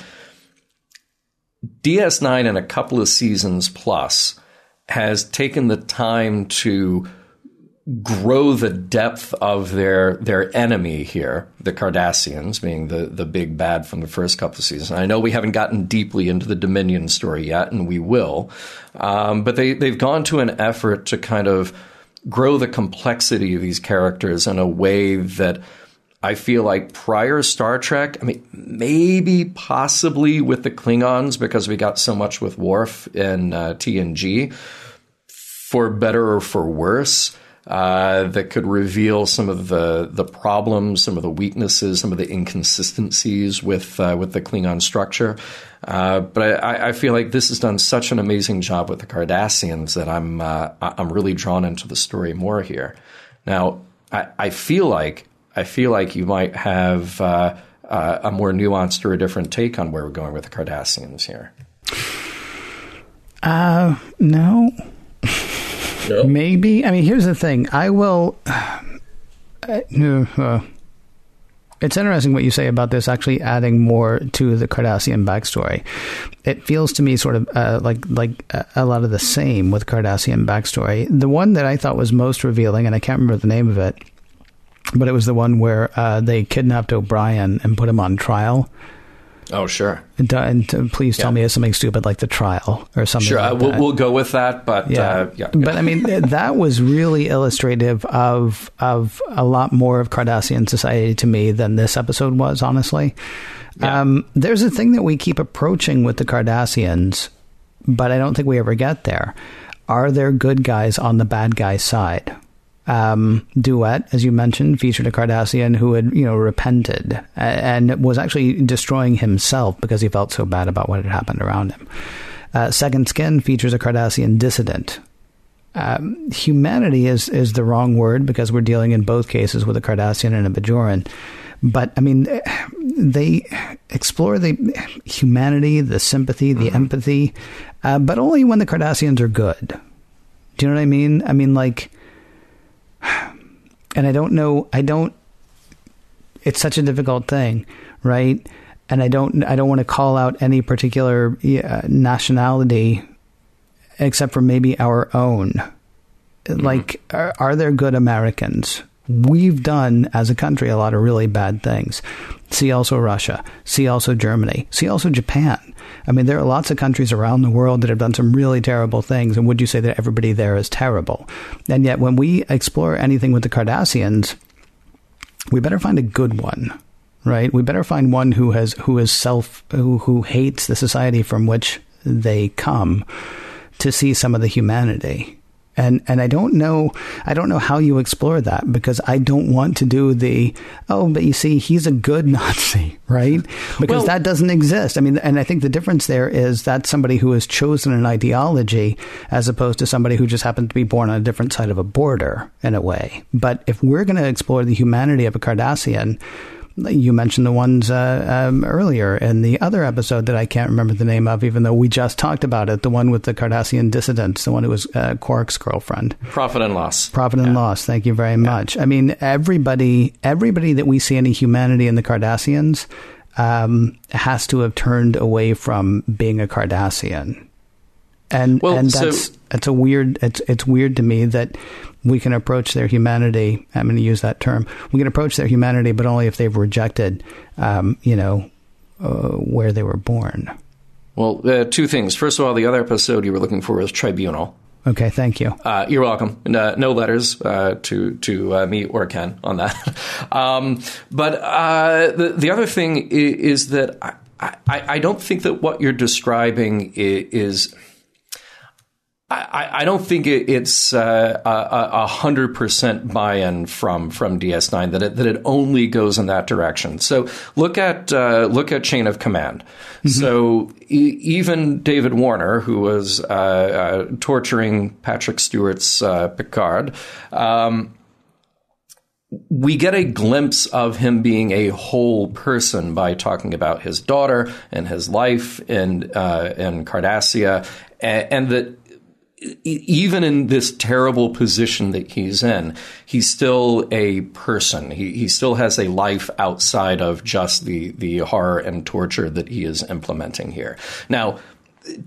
DS9 in a couple of seasons plus has taken the time to grow the depth of their their enemy here, the Cardassians, being the the big bad from the first couple of seasons. I know we haven't gotten deeply into the Dominion story yet, and we will, um, but they they've gone to an effort to kind of grow the complexity of these characters in a way that I feel like prior Star Trek, I mean, maybe possibly with the Klingons because we got so much with Worf in uh, TNG, for better or for worse, uh, that could reveal some of the the problems, some of the weaknesses, some of the inconsistencies with uh, with the Klingon structure. Uh, but I, I, feel like this has done such an amazing job with the Cardassians that I'm uh, I'm really drawn into the story more here. Now, I, I feel like I feel like you might have uh, uh, a more nuanced or a different take on where we're going with the Cardassians here. Uh, no. No. Maybe. I mean, here's the thing. I will. Uh, uh, it's interesting what you say about this actually adding more to the Cardassian backstory. It feels to me sort of uh, like like a lot of the same with Cardassian backstory. The one that I thought was most revealing, and I can't remember the name of it, but it was the one where uh, they kidnapped O'Brien and put him on trial. Oh, sure. And, and uh, please tell yeah. me it's something stupid like the trial or something. Sure, like uh, we'll, we'll, go with that. But yeah, uh, yeah. but I mean that was really illustrative of of a lot more of Cardassian society to me than this episode was. Honestly, yeah. um, there's a thing that we keep approaching with the Cardassians, but I don't think we ever get there. Are there good guys on the bad guys' side? Um, duet, as you mentioned, featured a Cardassian who had, you know, repented and was actually destroying himself because he felt so bad about what had happened around him. Uh, Second Skin features a Cardassian dissident. Um, humanity is is the wrong word because we're dealing in both cases with a Cardassian and a Bajoran. But I mean, they explore the humanity, the sympathy, the mm-hmm. empathy, uh, but only when the Cardassians are good. Do you know what I mean? I mean, like *sighs* and I don't know. I don't. It's such a difficult thing, right? And I don't. I don't want to call out any particular uh, nationality, except for maybe our own. Mm-hmm. Like, are, are there good Americans? We've done as a country a lot of really bad things. See also Russia. See also Germany. See also Japan. I mean, there are lots of countries around the world that have done some really terrible things. And would you say that everybody there is terrible? And yet, when we explore anything with the Cardassians, we better find a good one, right? We better find one who has who is self who who hates the society from which they come to see some of the humanity and and I don't know I don't know how you explore that because I don't want to do the oh but you see he's a good *laughs* Nazi right? Because well, that doesn't exist. I mean and I think the difference there is that somebody who has chosen an ideology as opposed to somebody who just happened to be born on a different side of a border in a way. But if we're going to explore the humanity of a Cardassian you mentioned the ones uh, um, earlier in the other episode that I can't remember the name of, even though we just talked about it. The one with the Cardassian dissidents, the one who was uh, Quark's girlfriend. Profit and loss. Profit and yeah. loss. Thank you very much. I mean, everybody, everybody that we see any humanity in the Cardassians um, has to have turned away from being a Cardassian and well, and that's so, it's a weird it's it's weird to me that we can approach their humanity. I'm going to use that term. We can approach their humanity, but only if they've rejected, um, you know, uh, where they were born. Well, uh, two things. First of all, the other episode you were looking for was Tribunal. Okay, thank you. Uh, you're welcome. Uh, no letters uh, to to uh, me or Ken on that. *laughs* um, but uh, the the other thing is, is that I, I, I, don't think that what you're describing is, is I, I don't think it, it's uh, a hundred percent buy-in from from DS9 that it, that it only goes in that direction. So look at uh, look at chain of command. Mm-hmm. So e- even David Warner, who was uh, uh torturing Patrick Stewart's uh, Picard. Um, we get a glimpse of him being a whole person by talking about his daughter and his life in uh, in Cardassia, and, and that even in this terrible position that he's in, he's still a person. He, he still has a life outside of just the, the horror and torture that he is implementing here. Now,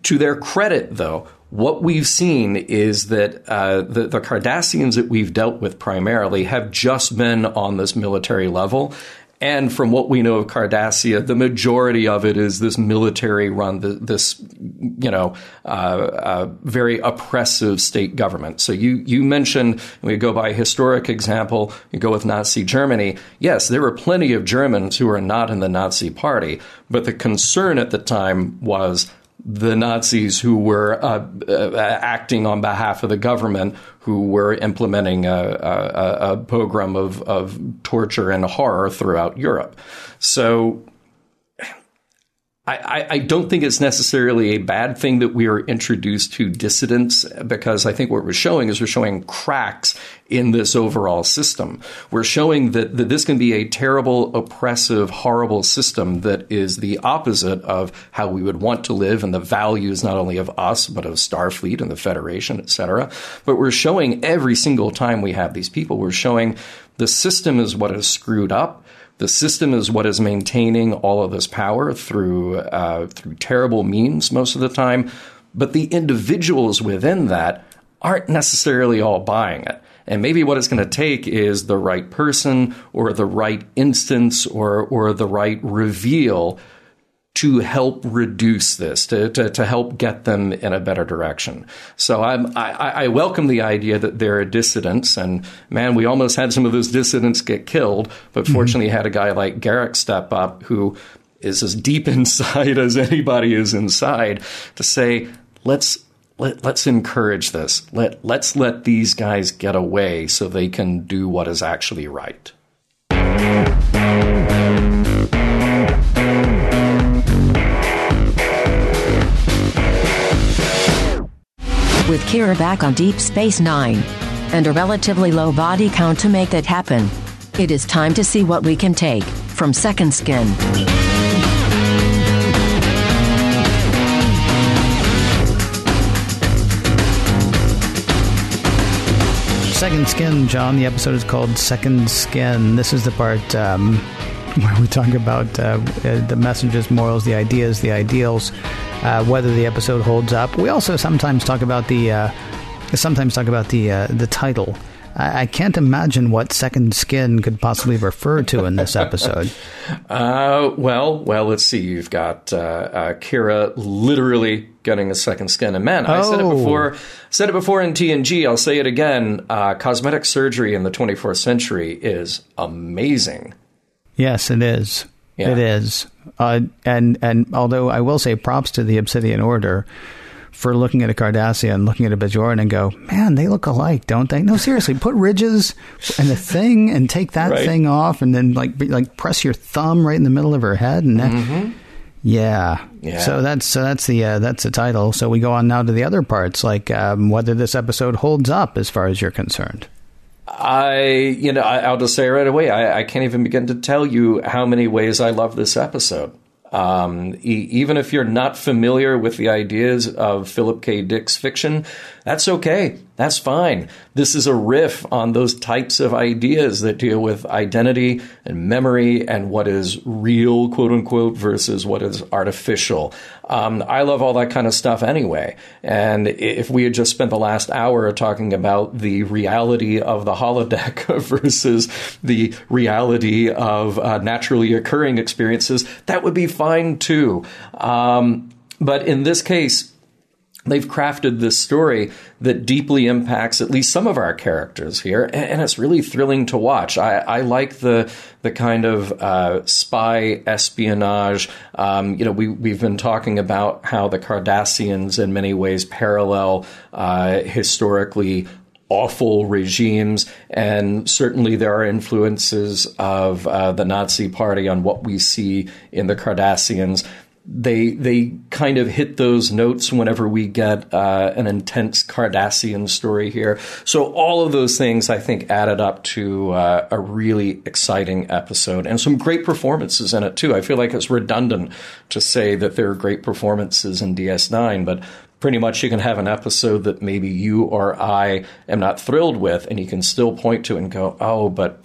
to their credit, though, what we've seen is that uh, the, the Cardassians that we've dealt with primarily have just been on this military level. And from what we know of Cardassia, the majority of it is this military run, this, you know, uh, uh, very oppressive state government. So you, you mentioned, we go by historic example, you go with Nazi Germany. Yes, there were plenty of Germans who were not in the Nazi party, but the concern at the time was the Nazis who were uh, uh, acting on behalf of the government, who were implementing a, a, a pogrom of, of torture and horror throughout Europe. So I, I, don't think it's necessarily a bad thing that we are introduced to dissidents because I think what we're showing is we're showing cracks in this overall system. We're showing that, that this can be a terrible, oppressive, horrible system that is the opposite of how we would want to live and the values not only of us, but of Starfleet and the Federation, et cetera. But we're showing every single time we have these people, we're showing the system is what is screwed up the system is what is maintaining all of this power through uh, through terrible means most of the time, but the individuals within that aren't necessarily all buying it. And maybe what it's going to take is the right person or the right instance or or the right reveal to help reduce this, to, to, to, help get them in a better direction. So I'm, I, I welcome the idea that there are dissidents, and man, we almost had some of those dissidents get killed, but mm-hmm. fortunately had a guy like Garak step up who is as deep *laughs* inside as anybody is inside to say, let's let, us encourage this. Let let's let these guys get away so they can do what is actually right. With Kira back on Deep Space Nine and a relatively low body count to make that happen. It is time to see what we can take from Second Skin. Second Skin, John. The episode is called Second Skin. This is the part um, *laughs* where we talk about uh, the messages, morals, the ideas, the ideals, uh, whether the episode holds up. We also sometimes talk about the uh, sometimes talk about the uh, the title. I, I, can't imagine what second skin could possibly refer to in this episode. *laughs* Uh, well, well, let's see. You've got uh, Kira literally getting a second skin, and man, I said it oh. before. Said it before in TNG. I'll say it again. cosmetic surgery in the 24th century is amazing. Yes, it is. Yeah. It is. Uh, and and although I will say props to the Obsidian Order for looking at a Cardassia and looking at a Bajoran and go, man, they look alike, don't they? No, seriously, put ridges and a thing and take that right. thing off and then like like press your thumb right in the middle of her head and mm-hmm. yeah. yeah. So that's so that's the uh, that's the title. So we go on now to the other parts, like um, whether this episode holds up as far as you're concerned. I, you know, I, will just say right away, I, I, can't even begin to tell you how many ways I love this episode. Um, e- even if you're not familiar with the ideas of Philip K. Dick's fiction, that's okay. That's fine. This is a riff on those types of ideas that deal with identity and memory and what is real, quote unquote, versus what is artificial. Um, I love all that kind of stuff anyway. And if we had just spent the last hour talking about the reality of the holodeck *laughs* versus the reality of uh, naturally occurring experiences, that would be fine too. Um, but in this case, they've crafted this story that deeply impacts at least some of our characters here, and, it's really thrilling to watch. I, I, like the the kind of uh, spy espionage. Um, you know, we we've been talking about how the Cardassians in many ways parallel uh, historically awful regimes, and certainly there are influences of uh, the Nazi Party on what we see in the Cardassians they they kind of hit those notes whenever we get uh, an intense Cardassian story here. So all of those things I think added up to uh, a really exciting episode and some great performances in it too. I feel like it's redundant to say that there are great performances in DS9, but pretty much you can have an episode that maybe you or I am not thrilled with, and you can still point to it and go, "Oh, but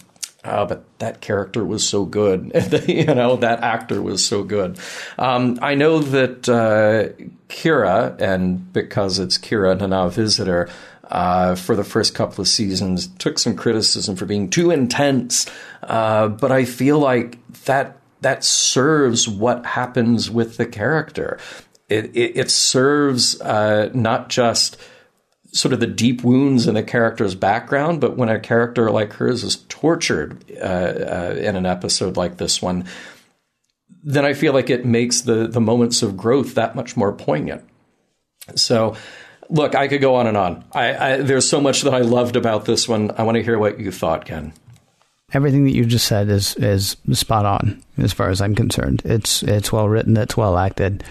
oh, but that character was so good. *laughs* you know, that actor was so good. Um, I know that uh, Kira, and because it's Kira and Nana Visitor, uh, for the first couple of seasons, took some criticism for being too intense. Uh, but I feel like that that serves what happens with the character. It it, it serves uh, not just sort of the deep wounds in the character's background, but when a character like hers is tortured uh, uh, in an episode like this one, then I feel like it makes the the moments of growth that much more poignant. So, look, I could go on and on. I, I, there's so much that I loved about this one. I want to hear what you thought, Ken. Everything that you just said is is spot on as far as I'm concerned. It's it's well written. It's well acted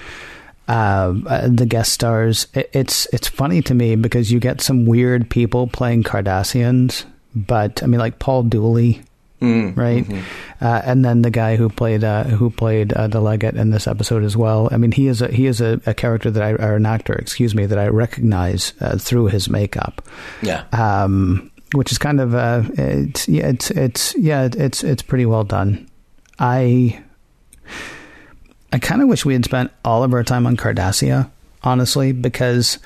uh, the guest stars. It, it's it's funny to me because you get some weird people playing Cardassians, but I mean like Paul Dooley, mm, right? Mm-hmm. Uh, and then the guy who played uh, who played uh, the legate in this episode as well. I mean he is a he is a, a character that I or an actor, excuse me, that I recognize uh, through his makeup. Yeah. Um, which is kind of uh, it's yeah it's it's yeah it's it's pretty well done. I I kind of wish we had spent all of our time on Cardassia, honestly, because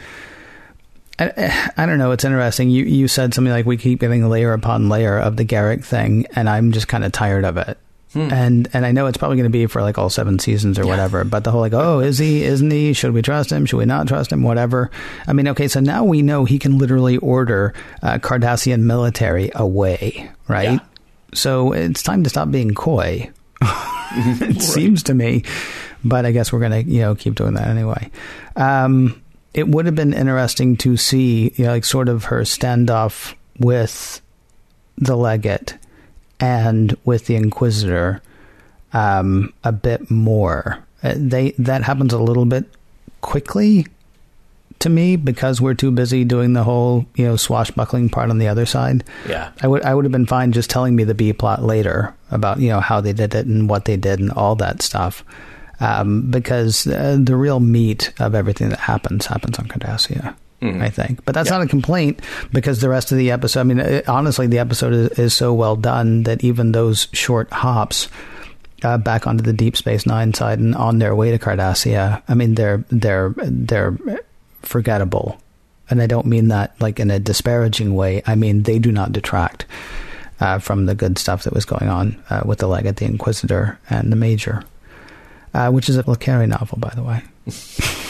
I, I don't know. It's interesting. You you said something like we keep getting layer upon layer of the Garak thing, and I'm just kind of tired of it. Hmm. And and I know it's probably going to be for like all seven seasons or yeah. whatever. But the whole like, oh, is he? Isn't he? Should we trust him? Should we not trust him? Whatever. I mean, okay, so now we know he can literally order uh, Cardassian military away, right? Yeah. So it's time to stop being coy. *laughs* it right. seems to me. But I guess we're gonna you know keep doing that anyway. Um, it would have been interesting to see you know, like sort of her standoff with the legate and with the inquisitor um, a bit more. Uh, they that happens a little bit quickly to me because we're too busy doing the whole you know swashbuckling part on the other side. Yeah, I would I would have been fine just telling me the B plot later about you know how they did it and what they did and all that stuff. Um, because uh, the real meat of everything that happens happens on Cardassia. Mm-hmm. I think, but that's yeah. not a complaint because the rest of the episode. I mean, it, honestly, the episode is, is, so well done that even those short hops uh, back onto the Deep Space Nine side and on their way to Cardassia, I mean, they're they're they're forgettable. And I don't mean that like in a disparaging way. I mean, they do not detract uh, from the good stuff that was going on uh, with the Legate, the Inquisitor, and the Major, uh, which is a Le Carre novel, by the way. *laughs*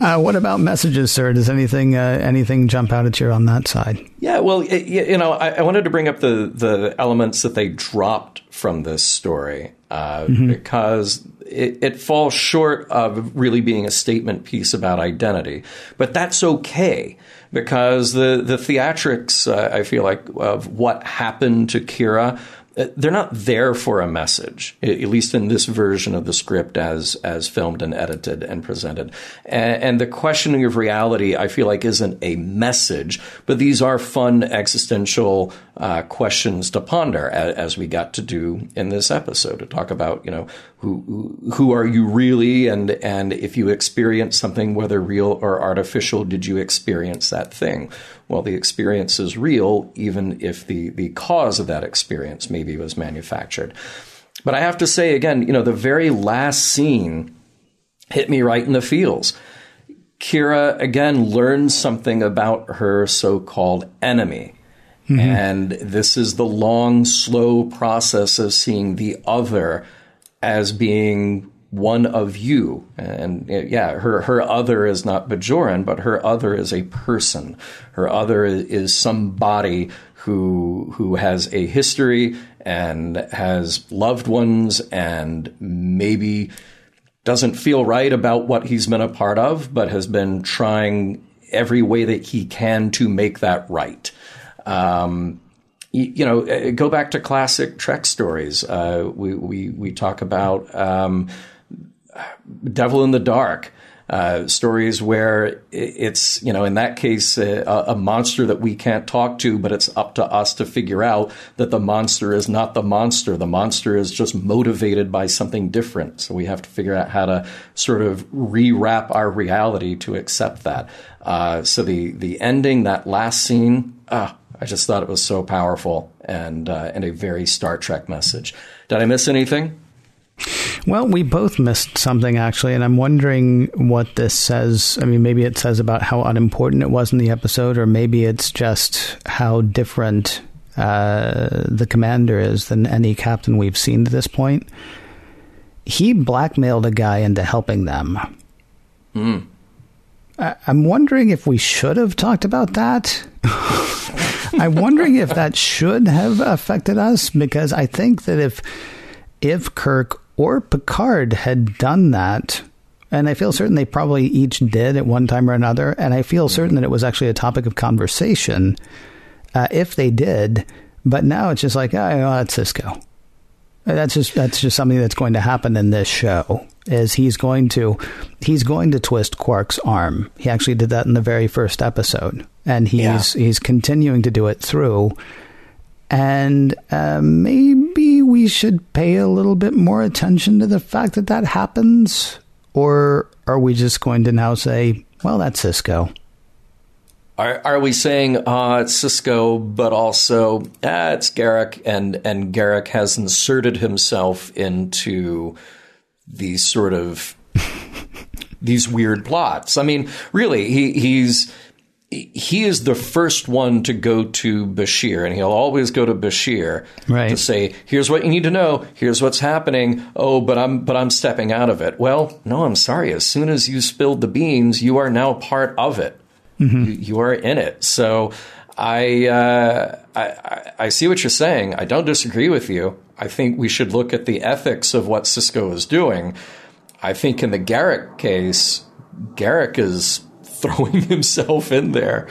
Uh, what about messages, sir? Does anything uh, anything jump out at you on that side? Yeah, well, it, you know, I, I, wanted to bring up the the elements that they dropped from this story uh, mm-hmm. because it, it, falls short of really being a statement piece about identity. But that's okay because the the theatrics, uh, I feel like, of what happened to Kira they're not there for a message, at least in this version of the script as as filmed and edited and presented. And, and, the questioning of reality, I feel like, isn't a message, but these are fun existential uh, questions to ponder, as, as, we got to do in this episode to talk about, you know, who who are you really, and and if you experience something, whether real or artificial, did you experience that thing? Well, the experience is real, even if the, the cause of that experience maybe was manufactured. But I have to say again, you know, the very last scene hit me right in the feels. Kira again learns something about her so called enemy. Mm-hmm. And this is the long, slow process of seeing the other as being one of you. And yeah, her, her other is not Bajoran, but her other is a person. Her other is somebody who, who has a history and has loved ones and maybe doesn't feel right about what he's been a part of, but has been trying every way that he can to make that right. Um, you know, go back to classic Trek stories. Uh, we, we, we talk about um, Devil in the Dark. Uh, stories where it's, you know, in that case, uh, a, a, monster that we can't talk to, but it's up to us to figure out that the monster is not the monster. The monster is just motivated by something different. So we have to figure out how to sort of rewrap our reality to accept that. Uh, so the the ending, that last scene, ah, I just thought it was so powerful and uh, and a very Star Trek message. Did I miss anything? Well, we both missed something actually, and I'm wondering what this says. I mean, maybe it says about how unimportant it was in the episode, or maybe it's just how different uh, the commander is than any captain we've seen to this point. He blackmailed a guy into helping them. Mm. I'm wondering if we should have talked about that. *laughs* I'm wondering if that should have affected us because I think that if if Kirk or Picard had done that, and I feel certain they probably each did at one time or another, and I feel certain that it was actually a topic of conversation uh, if they did. But now it's just like, oh, that's Sisko. That's just that's just something that's going to happen in this show. Is he's going to he's going to twist Quark's arm. He actually did that in the very first episode, and he's yeah. he's continuing to do it through. And uh, maybe we should pay a little bit more attention to the fact that that happens, or are we just going to now say, "Well, that's Sisko? Are, are we saying uh, it's Sisko, but also ah, it's Garak, and and Garak has inserted himself into these sort of *laughs* these weird plots? I mean, really, he, he's he is the first one to go to Bashir, and he'll always go to Bashir right. to say, "Here's what you need to know. Here's what's happening." Oh, but I'm but I'm stepping out of it. Well, no, I'm sorry. As soon as you spilled the beans, you are now part of it. Mm-hmm. You, you, are in it. So I, uh, I, I see what you're saying. I don't disagree with you. I think we should look at the ethics of what Sisko is doing. I think in the Garak case, Garak is throwing *laughs* himself in there.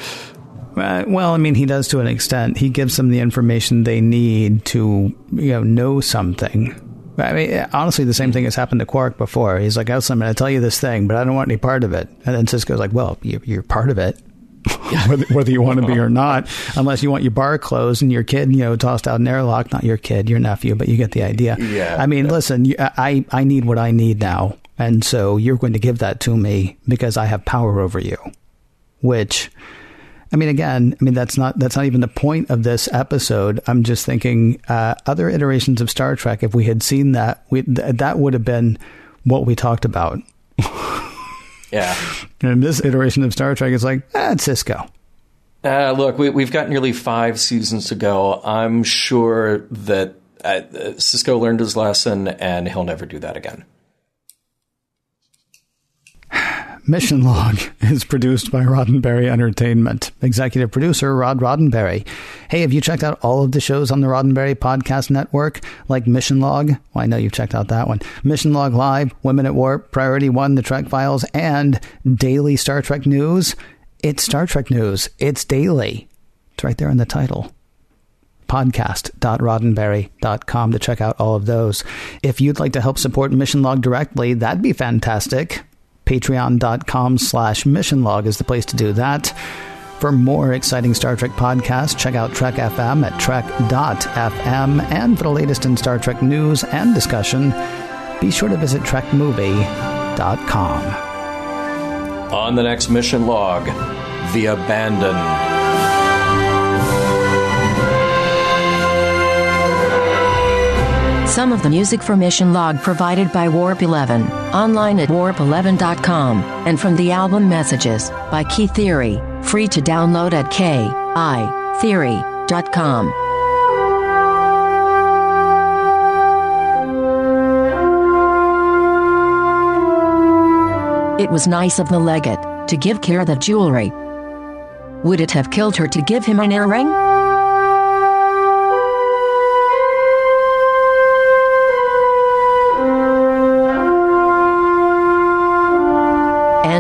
Uh, well, I mean, he does to an extent. He gives them the information they need to, you know, know something. I mean, honestly, the same thing has happened to Quark before. He's like, "I'm going to tell you this thing, but I don't want any part of it." And then Sisko's like, "Well, you're part of it, *laughs* whether, whether, you want to be or not, unless you want your bar closed and your kid, you know, tossed out an airlock. Not your kid, your nephew, but you get the idea. Yeah. I mean, yeah. listen, you, I I need what I need now, and so you're going to give that to me because I have power over you, which." I mean, again, I mean that's not that's not even the point of this episode. I'm just thinking uh, other iterations of Star Trek. If we had seen that, we, th- that would have been what we talked about. *laughs* yeah. And this iteration of Star Trek is like, ah, it's Sisko. Uh, look, we, have got nearly five seasons to go. I'm sure that uh, Sisko learned his lesson, and he'll never do that again. Mission Log *laughs* is produced by Roddenberry Entertainment. Executive producer Rod Roddenberry. Hey, have you checked out all of the shows on the Roddenberry Podcast Network, like Mission Log? Well, I know you've checked out that one. Mission Log Live, Women at Warp, Priority One, The Trek Files, and Daily Star Trek News. It's Star Trek News. It's daily. It's right there in the title podcast.roddenberry.com to check out all of those. If you'd like to help support Mission Log directly, that'd be fantastic. Patreon.com slash mission log is the place to do that. For more exciting Star Trek podcasts, check out Trek FM at trek.fm. And for the latest in Star Trek news and discussion, be sure to visit trekmovie.com. On the next mission log, The Abandon. Some of the music for Mission Log provided by Warp 11, online at warp11.com, and from the album Messages by Key Theory, free to download at keytheory.com. It was nice of the legate to give Kira the jewelry. Would it have killed her to give him an earring?